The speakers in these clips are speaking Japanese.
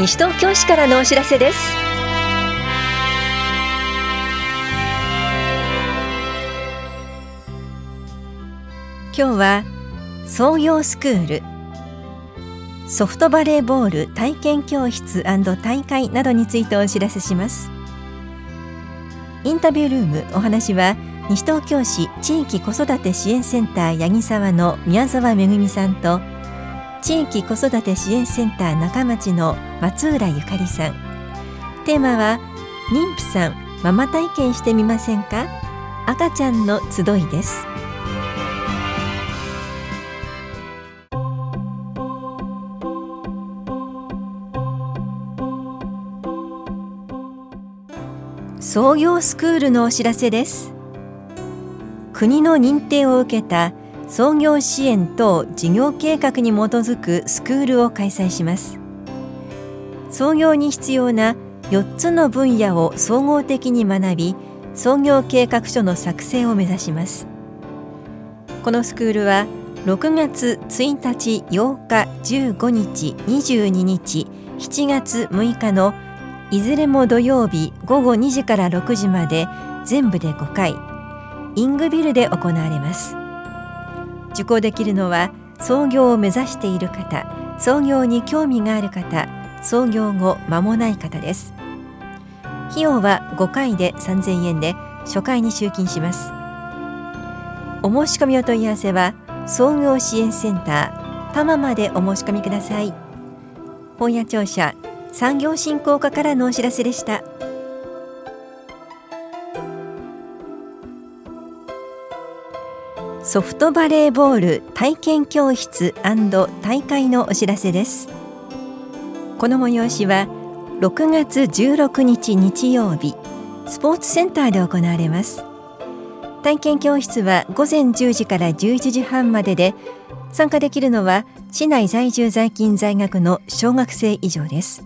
西東京市からのお知らせです。今日は創業スクールソフトバレーボール体験教室大会などについてお知らせします。インタビュールームお話は西東京市地域子育て支援センター八木沢の宮沢めぐみさんと地域子育て支援センター中町の松浦ゆかりさん。テーマは妊婦さんママ体験してみませんか？赤ちゃんの集いです。創業スクールのお知らせです。国の認定を受けた創業支援等事業計画に基づくスクールを開催します。創業に必要な4つの分野を総合的に学び創業計画書の作成を目指します。このスクールは6月1日8日15日22日7月6日のいずれも土曜日午後2時から6時まで全部で5回イングビルで行われます。受講できるのは創業を目指している方創業に興味がある方創業後間もない方です。費用は5回で3000円で初回に集金します。お申し込みお問い合わせは創業支援センター多摩までお申し込みください。本屋庁舎産業振興課からのお知らせでした。ソフトバレーボール体験教室大会のお知らせです。この催しは6月16日日曜日スポーツセンターで行われます。体験教室は午前10時から11時半までで参加できるのは市内在住在勤在学の小学生以上です。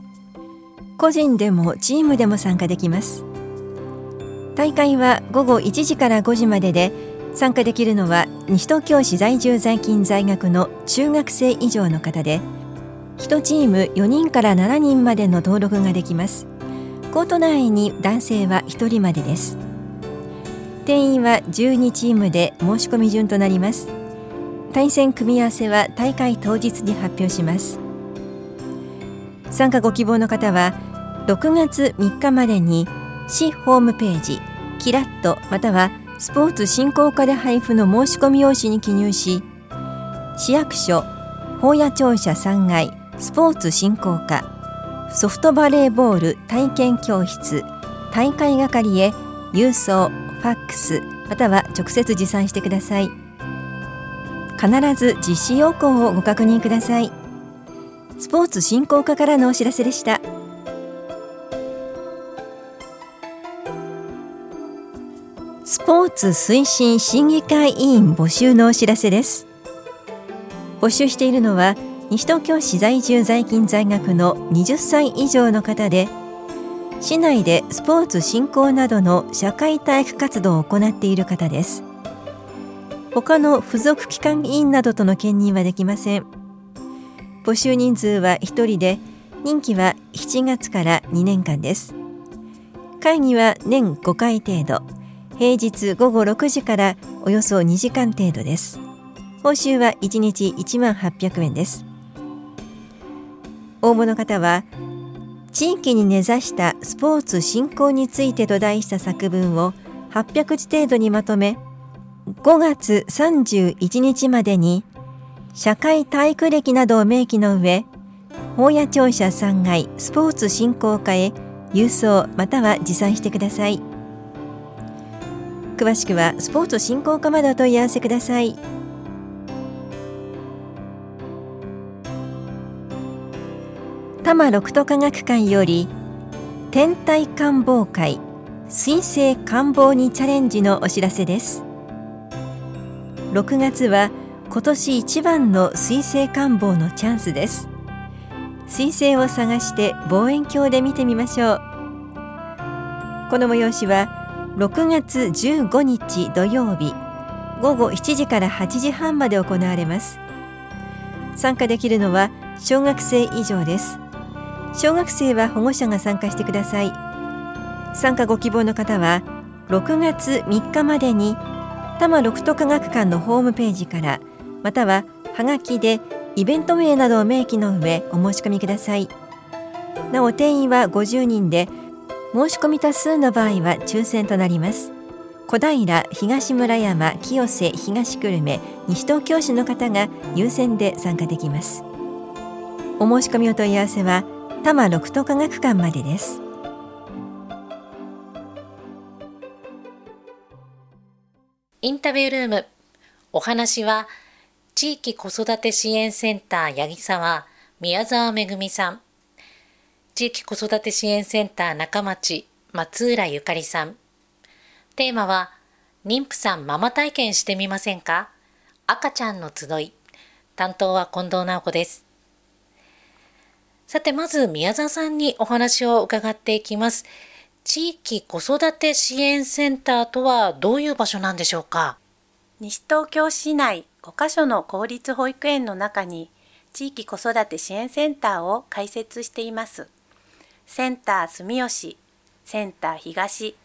個人でもチームでも参加できます。大会は午後1時から5時までで参加できるのは西東京市在住在勤在学の中学生以上の方で1チーム4人から7人までの登録ができます。コート内に男性は1人までです。定員は12チームで申し込み順となります。対戦組み合わせは大会当日に発表します。参加ご希望の方は6月3日までに市ホームページキラッとまたはスポーツ振興課で配布の申し込み用紙に記入し市役所法屋庁舎3階スポーツ振興課ソフトバレーボール体験教室大会係へ郵送ファックスまたは直接持参してください必ず実施要項をご確認くださいスポーツ振興課からのお知らせでした。スポーツ推進審議会委員募集のお知らせです。募集しているのは西東京市在住在勤在学の20歳以上の方で市内でスポーツ振興などの社会体育活動を行っている方です。他の付属機関委員などとの兼任はできません。募集人数は1人で任期は7月から2年間です。会議は年5回程度。平日午後6時からおよそ2時間程度です報酬は1日1万800円です応募の方は地域に根ざしたスポーツ振興についてと題した作文を800字程度にまとめ5月31日までに社会体育歴などを明記の上法屋庁舎3階スポーツ振興課へ郵送または持参してください。詳しくはスポーツ振興課までお問い合わせください。多摩六都科学館より天体観望会水星観望にチャレンジのお知らせです。6月は今年一番の水星観望のチャンスです。水星を探して望遠鏡で見てみましょう。この催しは6月15日土曜日午後7時から8時半まで行われます。参加できるのは小学生以上です。小学生は保護者が参加してください。参加ご希望の方は6月3日までに多摩六都科学館のホームページからまたははがきでイベント名などを明記の上お申し込みください。なお定員は50人で申し込み多数の場合は抽選となります。小平東村山清瀬東久留米西東京市の方が優先で参加できます。お申し込みお問い合わせは多摩六都科学館までです。インタビュールーム。お話は地域子育て支援センター八木沢宮沢めぐみさん。地域子育て支援センター中町松浦ゆかりさん。テーマは妊婦さんママ体験してみませんか？赤ちゃんの集い。担当は近藤直子です。さてまず宮沢さんにお話を伺っていきます。地域子育て支援センターとはどういう場所なんでしょうか？西東京市内5カ所の公立保育園の中に地域子育て支援センターを開設しています。センター住吉センター東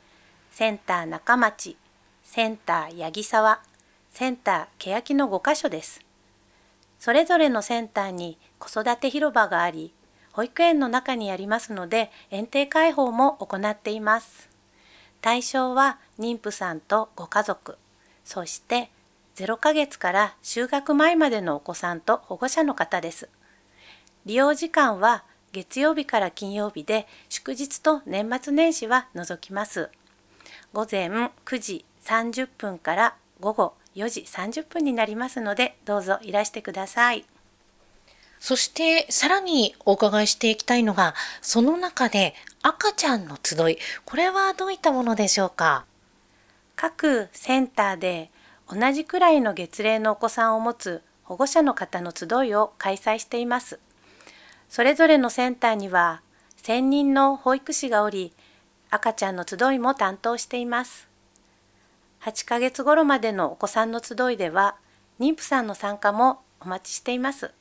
センター中町、センター八木沢、センター欅の5カ所です。それぞれのセンターに子育て広場があり、保育園の中にありますので、園庭開放も行っています。対象は妊婦さんとご家族、そして0ヶ月から就学前までのお子さんと保護者の方です。利用時間は月曜日から金曜日で祝日と年末年始は除きます。午前9時30分から午後4時30分になりますのでどうぞいらしてください。そしてさらにお伺いしていきたいのがその中で赤ちゃんの集いこれはどういったものでしょうか？各センターで同じくらいの月齢のお子さんを持つ保護者の方の集いを開催しています。それぞれのセンターには専任の保育士がおり赤ちゃんの集いも担当しています。8ヶ月頃までのお子さんの集いでは、妊婦さんの参加もお待ちしています。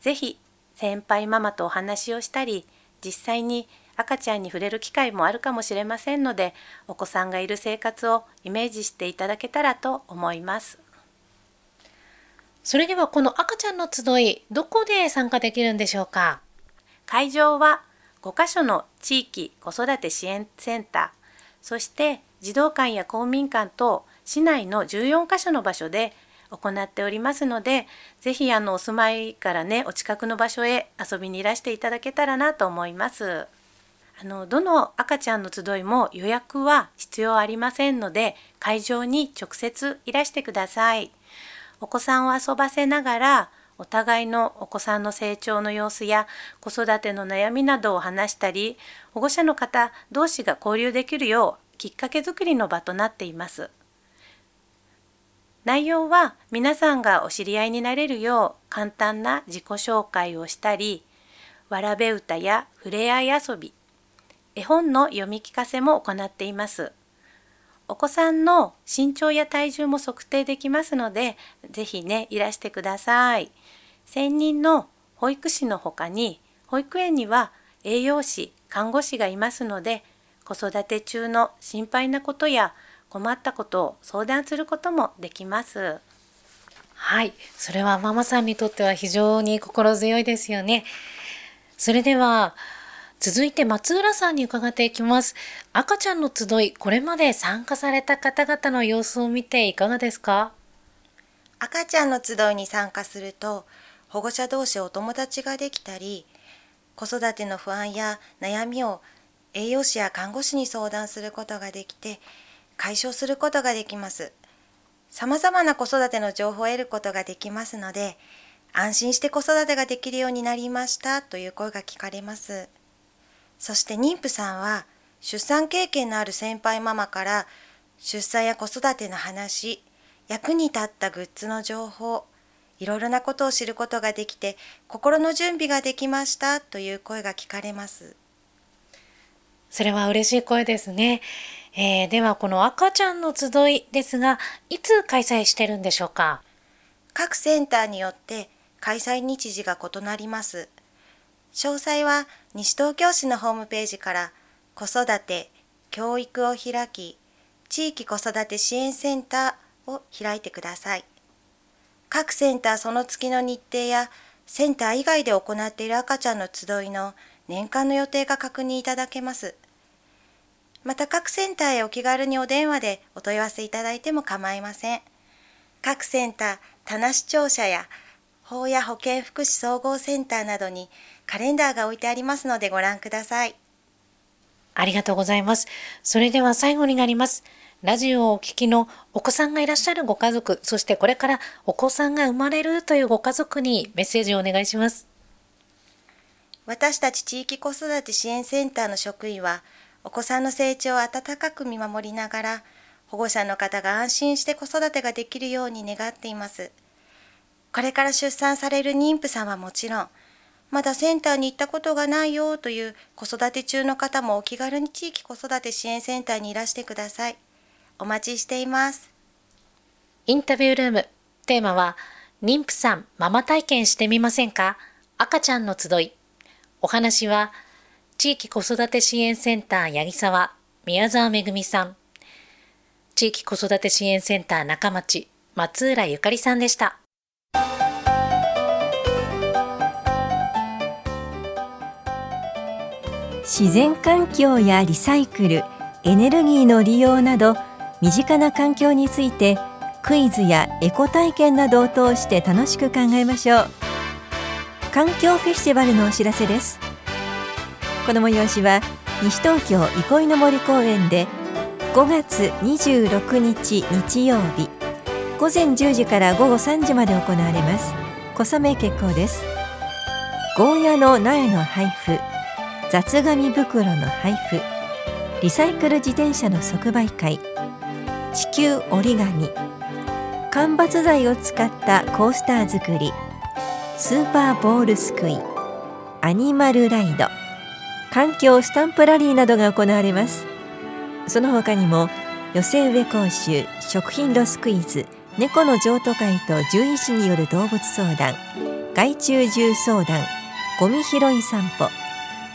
ぜひ、先輩ママとお話をしたり、実際に赤ちゃんに触れる機会もあるかもしれませんので、お子さんがいる生活をイメージしていただけたらと思います。それではこの赤ちゃんの集い、どこで参加できるんでしょうか？会場は5カ所の地域子育て支援センターそして児童館や公民館等市内の14カ所の場所で行っておりますのでぜひあのお住まいからねお近くの場所へ遊びにいらしていただけたらなと思います。あのどの赤ちゃんの集いも予約は必要ありませんので会場に直接いらしてください。お子さんを遊ばせながらお互いのお子さんの成長の様子や子育ての悩みなどを話したり保護者の方同士が交流できるようきっかけづくりの場となっています。内容は皆さんがお知り合いになれるよう簡単な自己紹介をしたりわらべ歌やふれあい遊び絵本の読み聞かせも行っています。お子さんの身長や体重も測定できますので、ぜひね、いらしてください。専任の保育士の他に、保育園には栄養士、看護師がいますので、子育て中の心配なことや困ったことを相談することもできます。はい、それはママさんにとっては非常に心強いですよね。それでは、続いて松浦さんに伺っていきます。赤ちゃんの集い、これまで参加された方々の様子を見ていかがですか？赤ちゃんの集いに参加すると、保護者同士お友達ができたり、子育ての不安や悩みを栄養士や看護師に相談することができて、解消することができます。様々な子育ての情報を得ることができますので、安心して子育てができるようになりましたという声が聞かれます。そして妊婦さんは出産経験のある先輩ママから出産や子育ての話、役に立ったグッズの情報、いろいろなことを知ることができて心の準備ができましたという声が聞かれます。それは嬉しい声ですね。えー、ではこの赤ちゃんの集いですが、いつ開催してるんでしょうか？各センターによって開催日時が異なります。詳細は西東京市のホームページから子育て、教育を開き、地域子育て支援センターを開いてください。各センターその月の日程やセンター以外で行っている赤ちゃんの集いの年間の予定が確認いただけます。また各センターへお気軽にお電話でお問い合わせいただいても構いません。各センター、棚視聴者や法や保健福祉総合センターなどにカレンダーが置いてありますのでご覧ください。ありがとうございます。それでは最後になります。ラジオをお聞きのお子さんがいらっしゃるご家族、そしてこれからお子さんが生まれるというご家族にメッセージをお願いします。私たち地域子育て支援センターの職員は、お子さんの成長を温かく見守りながら、保護者の方が安心して子育てができるように願っています。これから出産される妊婦さんはもちろん、まだセンターに行ったことがないよという子育て中の方もお気軽に地域子育て支援センターにいらしてください。お待ちしています。インタビュールーム、テーマは、妊婦さんママ体験してみませんか？赤ちゃんの集い。お話は、地域子育て支援センター八木沢、宮沢めぐみさん。地域子育て支援センター中町、松浦ゆかりさんでした。自然環境やリサイクルエネルギーの利用など身近な環境についてクイズやエコ体験などを通して楽しく考えましょう。環境フェスティバルのお知らせです。この催しは西東京憩いの森公園で5月26日日曜日午前10時から午後3時まで行われます。小雨結構です。ゴーヤの苗の配布雑紙袋の配布。リサイクル自転車の即売会。地球折り紙。間伐材を使ったコースター作り。スーパーボールすくい。アニマルライド。環境スタンプラリーなどが行われます。その他にも寄せ植え講習食品ロスクイズ猫の譲渡会と獣医師による動物相談害虫獣相談ゴミ拾い散歩。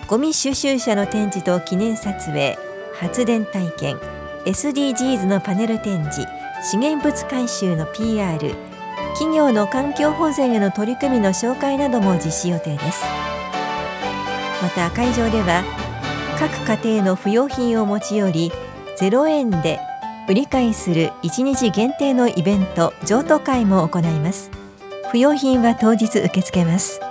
ゴミ収集車の展示と記念撮影発電体験 SDGs のパネル展示資源物回収の PR 企業の環境保全への取り組みの紹介なども実施予定です。また会場では各家庭の不用品を持ち寄り0円で売り買いする1日限定のイベント譲渡会も行います。不用品は当日受け付けます。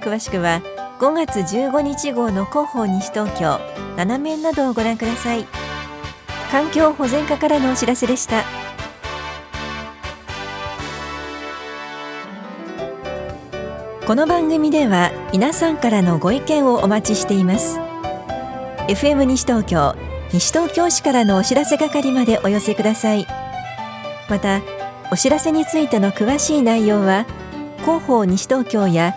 詳しくは5月15日号の広報西東京7面などをご覧ください。環境保全課からのお知らせでした。この番組では皆さんからのご意見をお待ちしています。FM 西東京西東京市からのお知らせ係までお寄せください。またお知らせについての詳しい内容は広報西東京や